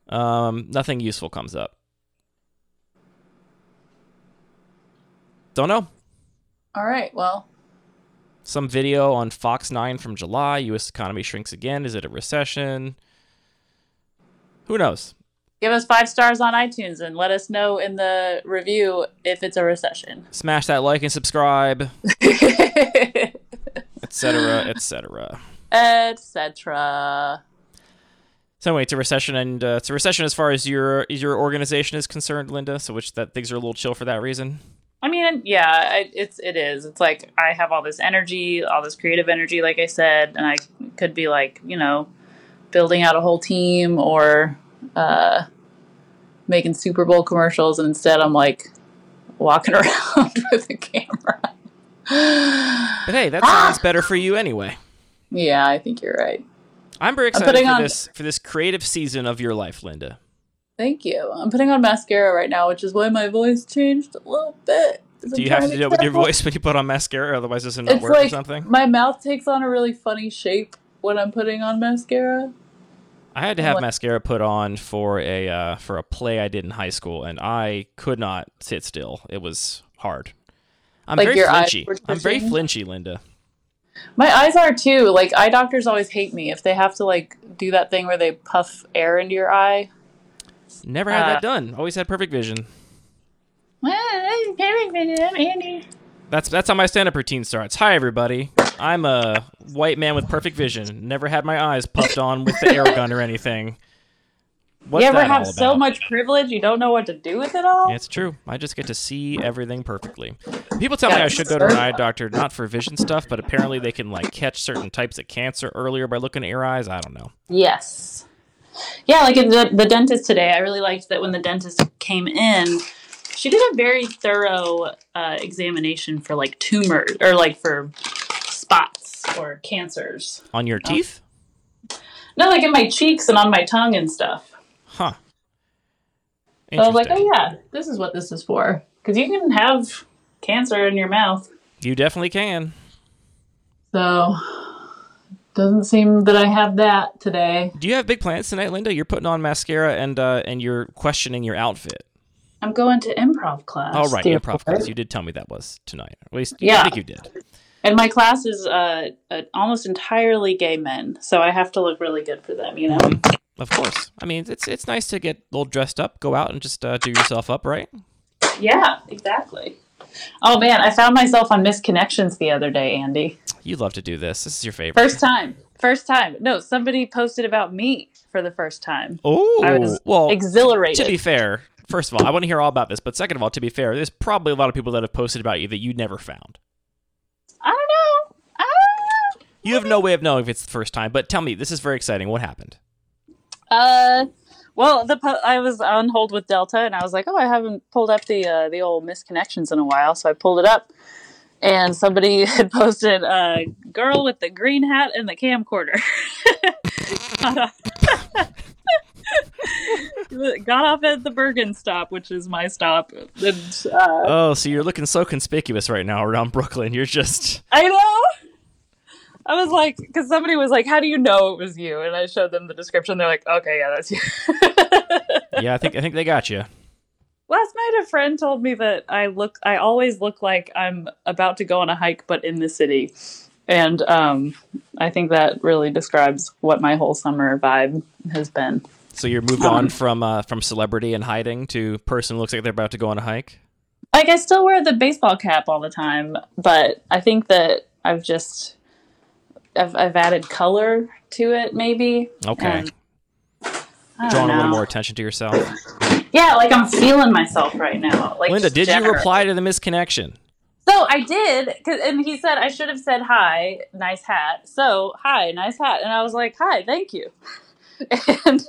Speaker 2: um nothing useful comes up don't know
Speaker 1: All right. Well,
Speaker 2: Some video on Fox 9 from July. U.S. economy shrinks again. Is it a recession? Who knows?
Speaker 1: give us five stars on iTunes and let us know in the review if it's a recession.
Speaker 2: Smash that like and subscribe, etc., etc.
Speaker 1: Etc.
Speaker 2: So anyway, it's a recession, and uh, it's a recession as far as your your organization is concerned, Linda. So which that things are a little chill for that reason.
Speaker 1: I mean, yeah, I, it's it is. It's like I have all this energy, all this creative energy, like I said, and I could be like, you know, building out a whole team or uh, making Super Bowl commercials, and instead I'm like walking around with a camera.
Speaker 2: But hey, that sounds better for you anyway.
Speaker 1: yeah, I think you're right.
Speaker 2: I'm very excited
Speaker 1: putting
Speaker 2: for
Speaker 1: on-
Speaker 2: this for this creative season of your life, Linda.
Speaker 1: Thank you. I'm putting on mascara right now, which is why my voice changed a little bit.
Speaker 2: Do you have
Speaker 1: trying
Speaker 2: to do it with your voice when you put on mascara? Otherwise, does it not
Speaker 1: It's
Speaker 2: work or something?
Speaker 1: my mouth takes on a really funny shape when I'm putting on mascara.
Speaker 2: I had to have
Speaker 1: What-
Speaker 2: mascara put on for a uh, for a play I did in high school, and I could not sit still. It was hard. I'm
Speaker 1: Like
Speaker 2: very flinchy. I'm very flinchy, Linda.
Speaker 1: My eyes are too. Like eye doctors always hate me if they have to like do that thing where they puff air into your eye.
Speaker 2: Never had
Speaker 1: Uh,
Speaker 2: that done. Always had perfect vision. Well, perfect vision.
Speaker 1: I'm Andy.
Speaker 2: That's that's how my stand-up routine starts. Hi, everybody. I'm a white man with perfect vision. Never had my eyes puffed on with the air gun or anything. What's
Speaker 1: you ever
Speaker 2: that
Speaker 1: have
Speaker 2: all
Speaker 1: so much privilege you don't know what to do with it all?
Speaker 2: It's true. I just get to see everything perfectly. People tell me I should go to an eye doctor not for vision stuff, but apparently they can like catch certain types of cancer earlier by looking at your eyes. I don't know.
Speaker 1: Yes. Yeah, like in the, the dentist today, I really liked that when the dentist came in, she did a very thorough uh, examination for like tumors or like for spots or cancers.
Speaker 2: On your teeth?
Speaker 1: No, like in my cheeks and on my tongue and stuff.
Speaker 2: Huh.
Speaker 1: So I was like, oh yeah, this is what this is for. Because you can have cancer in your mouth.
Speaker 2: You definitely can.
Speaker 1: So doesn't seem that I have that today.
Speaker 2: Do you have big plans tonight, Linda? You're putting on mascara and uh, and you're questioning your outfit.
Speaker 1: I'm going to improv class.
Speaker 2: Oh, right, improv
Speaker 1: Lord.
Speaker 2: class. You did tell me that was tonight. At least
Speaker 1: Yeah.
Speaker 2: I think you did.
Speaker 1: And my class is uh, uh, almost entirely gay men, so I have to look really good for them, you know?
Speaker 2: Of course. I mean, it's it's nice to get a little dressed up, go out and just uh, do yourself up, right?
Speaker 1: Yeah, exactly. Oh man, I found myself on Misconnections the other day, Andy.
Speaker 2: You love to do this. This is your favorite.
Speaker 1: First time. First time. No, somebody posted about me for the first time.
Speaker 2: Oh,
Speaker 1: I was
Speaker 2: well,
Speaker 1: exhilarated.
Speaker 2: to be fair, first of all, I want to hear all about this. But second of all, to be fair, there's probably a lot of people that have posted about you that you never found.
Speaker 1: I don't know. I don't know.
Speaker 2: You have no way of knowing if it's the first time. But tell me, this is very exciting. What happened?
Speaker 1: Uh, well, the I was on hold with Delta, and I was like, "Oh, I haven't pulled up the uh, the old misconnections in a while," so I pulled it up, and somebody had posted a girl with the green hat and the camcorder. got, off- got off at the Bergen stop, which is my stop, and uh,
Speaker 2: Oh, so you're looking so conspicuous right now around Brooklyn. You're just
Speaker 1: I know. I was like, because somebody was like, "How do you know it was you?" And I showed them the description. They're like, "Okay, yeah, that's you."
Speaker 2: yeah. I think I think they got you.
Speaker 1: Last night, a friend told me that I look, I always look like I'm about to go on a hike, but in the city, and um, I think that really describes what my whole summer vibe has been.
Speaker 2: So you're moved on from uh, from celebrity and hiding to person who looks like they're about to go on a hike.
Speaker 1: Like, I still wear the baseball cap all the time, but I think that I've just, I've, I've added color to it, maybe.
Speaker 2: Okay,
Speaker 1: I
Speaker 2: drawing a little more attention to yourself.
Speaker 1: Yeah, like I'm feeling myself right now. Like
Speaker 2: Linda, did you reply to the misconnection?
Speaker 1: So I did, 'cause- and he said I should have said hi, nice hat. So hi, nice hat, and I was like, hi, thank you. And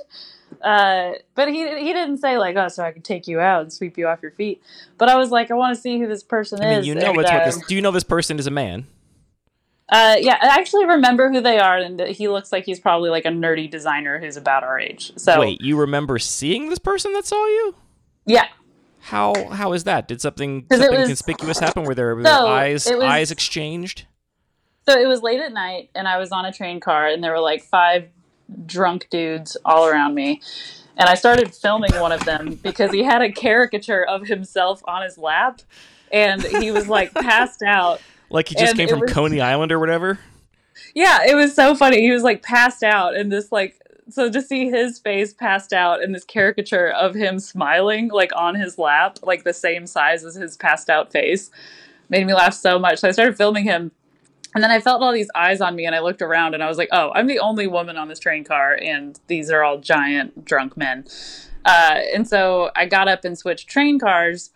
Speaker 1: uh, but he he didn't say like, oh, so I could take you out and sweep you off your feet. But I was like, I want to see who this person
Speaker 2: I mean,
Speaker 1: is.
Speaker 2: you know
Speaker 1: and, uh,
Speaker 2: what this. Do you know this person is a man?
Speaker 1: Uh, yeah, I actually remember who they are, and he looks like he's probably like a nerdy designer who's about our age. So
Speaker 2: Wait, you remember seeing this person that saw you?
Speaker 1: yeah,
Speaker 2: How how is that? Did something something
Speaker 1: was-
Speaker 2: conspicuous happen where their, their
Speaker 1: So,
Speaker 2: eyes
Speaker 1: was-
Speaker 2: eyes exchanged?
Speaker 1: So it was late at night, and I was on a train car, and there were like five drunk dudes all around me. And I started filming one of them because he had a caricature of himself on his lap, and he was like passed out.
Speaker 2: Like he just
Speaker 1: And
Speaker 2: came from
Speaker 1: was-
Speaker 2: Coney Island or whatever.
Speaker 1: Yeah, it was so funny. He was like passed out, and this like so to see his face passed out and this caricature of him smiling like on his lap, like the same size as his passed out face, made me laugh so much. So I started filming him. And then I felt all these eyes on me, and I looked around, and I was like, "Oh, I'm the only woman on this train car, and these are all giant drunk men." Uh, and so I got up and switched train cars,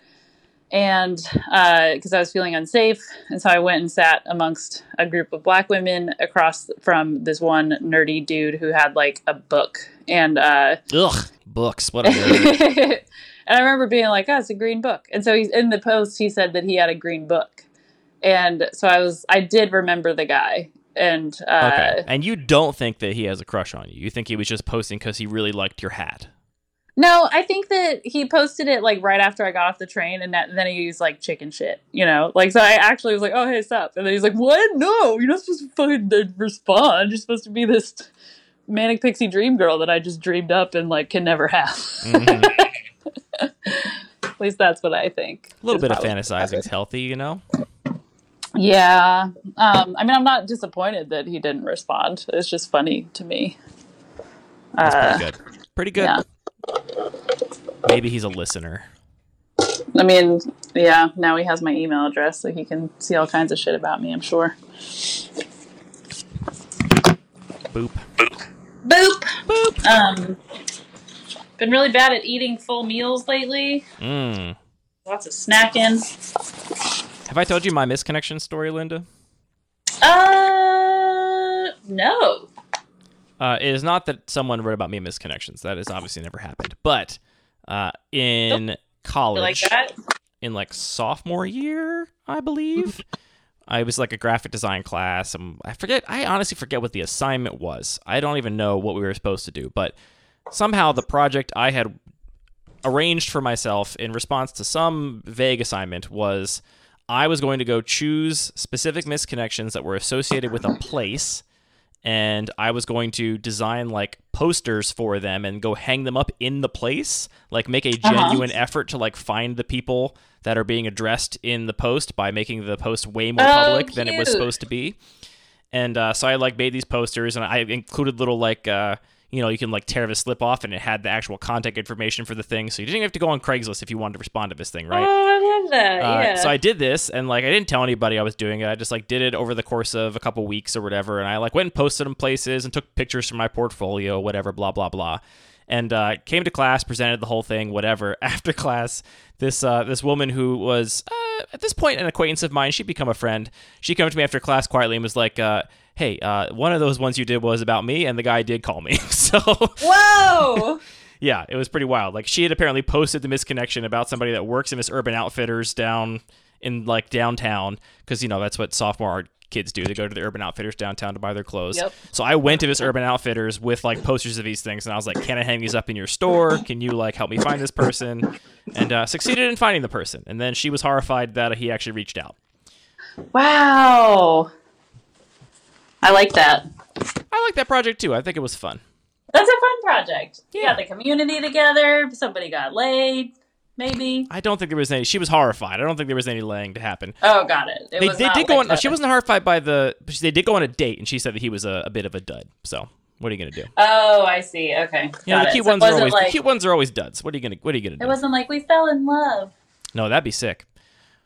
Speaker 1: and because I was feeling unsafe, and so I went and sat amongst a group of black women across from this one nerdy dude who had like a book, and uh,
Speaker 2: Ugh, books. What a
Speaker 1: and I remember being like, "Oh, it's a green book." And so he's in the post. He said that he had a green book, and so I was, I did remember the guy, and uh,
Speaker 2: Okay, and you don't think that he has a crush on you? You think he was just posting because he really liked your hat?
Speaker 1: No, I think that he posted it like right after I got off the train, and that, then he used like chicken shit, you know, like so. I actually was like, "Oh, hey, sup," and then he's like, "What? No, you're not supposed to fucking respond. You're supposed to be this manic pixie dream girl that I just dreamed up and like can never have.
Speaker 2: Mhm.
Speaker 1: At least that's what I think.
Speaker 2: A little bit of fantasizing is healthy, you know.
Speaker 1: Yeah. Um, I mean, I'm not disappointed that he didn't respond. It's just funny to me.
Speaker 2: That's
Speaker 1: Uh,
Speaker 2: pretty good. Pretty good.
Speaker 1: yeah.
Speaker 2: Maybe he's a listener.
Speaker 1: I mean, yeah, now he has my email address so he can see all kinds of shit about me, I'm sure.
Speaker 2: Boop.
Speaker 1: Boop. Boop. Boop. Um, been really bad at eating full meals lately.
Speaker 2: Mm.
Speaker 1: Lots of snacking.
Speaker 2: Have I told you my misconnection story, Linda?
Speaker 1: Uh, no.
Speaker 2: Uh, it is not that someone wrote about me in misconnections. That has obviously never happened. But uh, in
Speaker 1: You
Speaker 2: college,
Speaker 1: like that?
Speaker 2: in like sophomore year, I believe. I was like a graphic design class. And I forget. I honestly forget what the assignment was. I don't even know what we were supposed to do. But somehow the project I had arranged for myself in response to some vague assignment was I was going to go choose specific misconnections that were associated with a place and I was going to design like posters for them and go hang them up in the place, like make a
Speaker 1: Uh-huh.
Speaker 2: genuine effort to like find the people that are being addressed in the post by making the post way more
Speaker 1: Oh,
Speaker 2: public than it was supposed to be. And uh, so I like made these posters and I included little like uh, you know you can like tear the slip off and it had the actual contact information for the thing, so you didn't have to go on Craigslist if you wanted to respond to this thing, right?
Speaker 1: Oh, I love that.
Speaker 2: Uh,
Speaker 1: yeah.
Speaker 2: So I did this, and like I didn't tell anybody I was doing it. I just like did it over the course of a couple weeks or whatever, and I like went and posted them places and took pictures from my portfolio, whatever, blah blah blah, and uh, came to class, presented the whole thing, whatever. After class, this uh, this woman who was uh, at this point an acquaintance of mine, she'd become a friend. She came up to me after class quietly and was like. Hey, uh, one of those ones you did was about me, and the guy did call me. So,
Speaker 1: Whoa!
Speaker 2: yeah, it was pretty wild. Like she had apparently posted the misconnection about somebody that works in this Urban Outfitters down in like downtown because you know that's what sophomore art kids do. They go to the Urban Outfitters downtown to buy their clothes.
Speaker 1: Yep.
Speaker 2: So I went to this Urban Outfitters with like posters of these things, and I was like, "Can I hang these up in your store? Can you like help me find this person?" And uh, succeeded in finding the person. And then she was horrified that he actually reached out.
Speaker 1: wow. I like that.
Speaker 2: I like that project too. I think it was fun.
Speaker 1: That's a fun project. You got the community together. Somebody got laid. Maybe.
Speaker 2: I don't think there was any. She was horrified. I don't think there was any laying to happen.
Speaker 1: Oh, got it. It
Speaker 2: they,
Speaker 1: was
Speaker 2: they did go
Speaker 1: like
Speaker 2: on. She wasn't horrified by the. They did go on a date, and she said that he was a, a bit of a dud. So what are you gonna do?
Speaker 1: Oh, I see. Okay.
Speaker 2: You know, the cute
Speaker 1: So it
Speaker 2: ones are always
Speaker 1: like
Speaker 2: the cute ones are always duds. What are you gonna What are you gonna do?
Speaker 1: it wasn't like we fell in love.
Speaker 2: no, that'd be sick.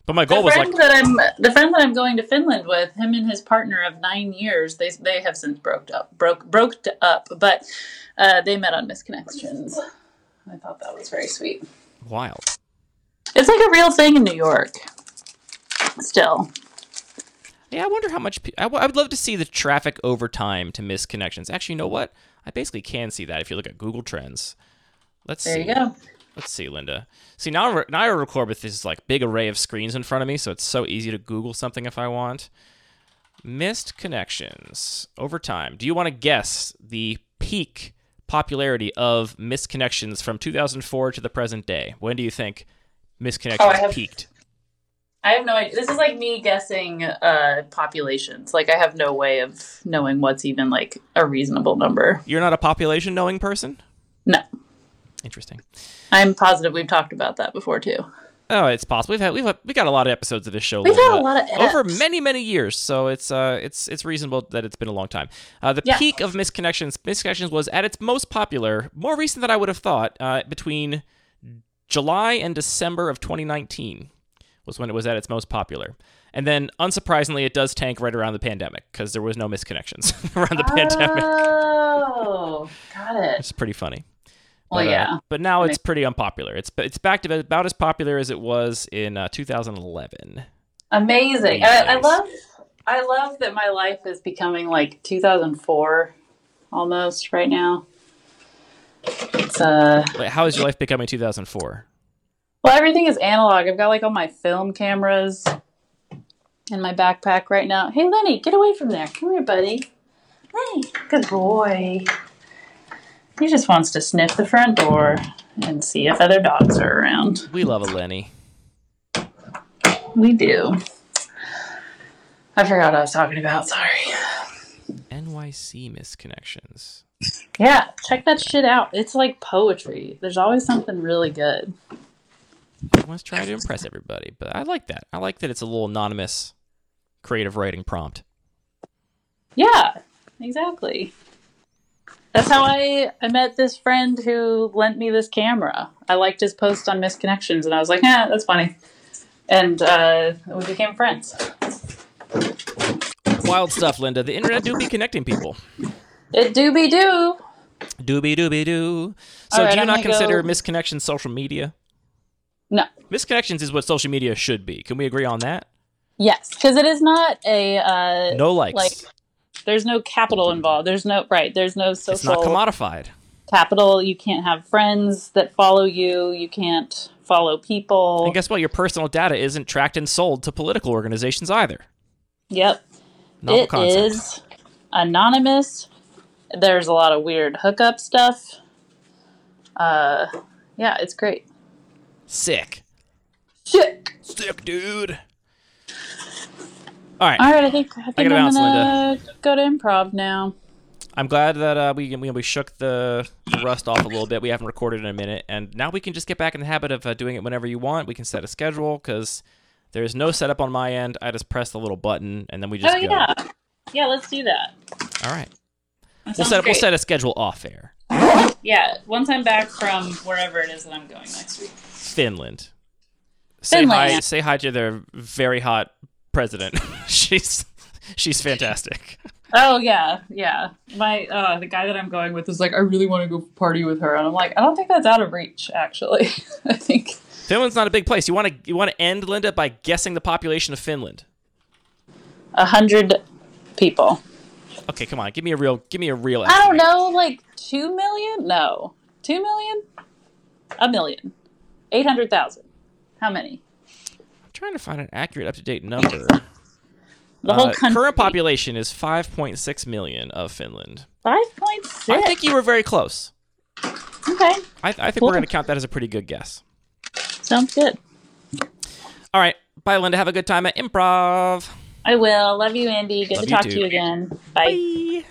Speaker 2: But my
Speaker 1: The
Speaker 2: goal was
Speaker 1: friend
Speaker 2: like,
Speaker 1: that I'm the friend that I'm going to Finland with, him and his partner of nine years, they they have since broke up, broke broke up, but uh, they met on misconnections. I thought that was very sweet.
Speaker 2: wild.
Speaker 1: It's like a real thing in New York. Still,
Speaker 2: Yeah, I wonder how much. pe- I, w- I would love to see the traffic over time to miss connections. Actually, you know what? I basically can see that if you look at Google Trends. Let's
Speaker 1: there
Speaker 2: see.
Speaker 1: you go.
Speaker 2: Let's see, Linda. See now, I- now I record with this like big array of screens in front of me, so it's so easy to Google something if I want. Missed connections over time. Do you want to guess the peak popularity of missed connections from 2004 to the present day? When do you think missed connections
Speaker 1: Oh, have-
Speaker 2: peaked?
Speaker 1: I have no idea. This is like me guessing uh, populations. Like I have no way of knowing what's even like a reasonable number.
Speaker 2: You're not a population knowing person.
Speaker 1: No,
Speaker 2: Interesting.
Speaker 1: I'm positive we've talked about that before too.
Speaker 2: Oh, it's possible. We've had we've had, we got a lot of episodes of this show.
Speaker 1: We've had a lot of
Speaker 2: over many many years, so it's uh it's it's reasonable that it's been a long time. Uh, the
Speaker 1: Yeah.
Speaker 2: peak of misconnections misconnections was at its most popular, more recent than I would have thought, uh, between July and December of 2019 was when it was at its most popular. And then, unsurprisingly, it does tank right around the pandemic because there was no misconnections around the pandemic.
Speaker 1: Oh, got it.
Speaker 2: It's pretty funny.
Speaker 1: Well,
Speaker 2: But, uh,
Speaker 1: yeah.
Speaker 2: but now it's pretty unpopular. It's it's back to about as popular as it was in uh, 2011.
Speaker 1: Amazing. I, I love. I love that my life is becoming like 2004, almost right now. It's uh.
Speaker 2: Wait, how is your life becoming 2004?
Speaker 1: Well, everything is analog. I've got like all my film cameras in my backpack right now. Hey, Lenny, get away from there. Come here, buddy. Hey, good boy. He just wants to sniff the front door and see if other dogs are around.
Speaker 2: We love a Lenny.
Speaker 1: We do. I forgot what I was talking about. Sorry.
Speaker 2: NYC misconnections.
Speaker 1: Yeah, check that shit out. It's like poetry. There's always something really good.
Speaker 2: Everyone's trying to impress everybody, but I like that. I like that it's a little anonymous creative writing prompt.
Speaker 1: Yeah, exactly. That's how I, I met this friend who lent me this camera. I liked his post on Misconnections, and I was like, "Yeah, that's funny," and uh, we became friends.
Speaker 2: Wild stuff, Linda. The internet do be connecting people.
Speaker 1: It do be do.
Speaker 2: Doobie doobie doo. So
Speaker 1: right,
Speaker 2: do you
Speaker 1: I'm
Speaker 2: not consider
Speaker 1: go-
Speaker 2: misconnections social media?
Speaker 1: No,
Speaker 2: Misconnections is what social media should be. Can we agree on that?
Speaker 1: yes, because it is not a uh,
Speaker 2: No likes.
Speaker 1: like. There's no capital involved. There's no right. There's no social.
Speaker 2: it's not commodified.
Speaker 1: capital. You can't have friends that follow you. You can't follow people.
Speaker 2: And guess what? Your personal data isn't tracked and sold to political organizations either.
Speaker 1: Yep.
Speaker 2: Novel
Speaker 1: It
Speaker 2: concept.
Speaker 1: is anonymous. There's a lot of weird hookup stuff. Uh, yeah, it's great.
Speaker 2: Sick.
Speaker 1: Shit.
Speaker 2: Sick, dude. All right.
Speaker 1: All right, I think I think
Speaker 2: gotta
Speaker 1: I'm
Speaker 2: bounce,
Speaker 1: gonna go to improv now.
Speaker 2: I'm glad that uh, we we shook the, the rust off a little bit. We haven't recorded in a minute, and now we can just get back in the habit of uh, doing it whenever you want. We can set a schedule because there's no setup on my end. I just press the little button, and then we just
Speaker 1: oh
Speaker 2: go.
Speaker 1: yeah, yeah. Let's do that.
Speaker 2: All right.
Speaker 1: That
Speaker 2: We'll set we'll set a schedule off air.
Speaker 1: Yeah, once I'm back from wherever it is that I'm going next week.
Speaker 2: Finland. Finland. Say hi.
Speaker 1: Finland.
Speaker 2: Say hi to their very hot president. she's she's fantastic.
Speaker 1: Oh yeah, yeah. My uh, the guy that I'm going with is like, I really want to go party with her, and I'm like, I don't think that's out of reach. Actually, I think
Speaker 2: Finland's not a big place. You want to you want to end Linda by guessing the population of Finland.
Speaker 1: a hundred people.
Speaker 2: Okay, come on. Give me a real give me a real
Speaker 1: I don't know, like two million? No, two million? A million? Eight hundred thousand? How many?
Speaker 2: Trying to find an accurate up to date number.
Speaker 1: The whole
Speaker 2: Uh,
Speaker 1: country.
Speaker 2: current population is 5.6 million of Finland.
Speaker 1: Five point six.
Speaker 2: I think you were very close.
Speaker 1: Okay,
Speaker 2: I, I think
Speaker 1: Cool.
Speaker 2: we're going to count that as a pretty good guess.
Speaker 1: sounds good.
Speaker 2: All right. Bye, Linda. Have a good time at improv.
Speaker 1: I will. Love you, Andy. Good
Speaker 2: Love
Speaker 1: to talk
Speaker 2: too.
Speaker 1: to you again. Bye.
Speaker 2: Bye.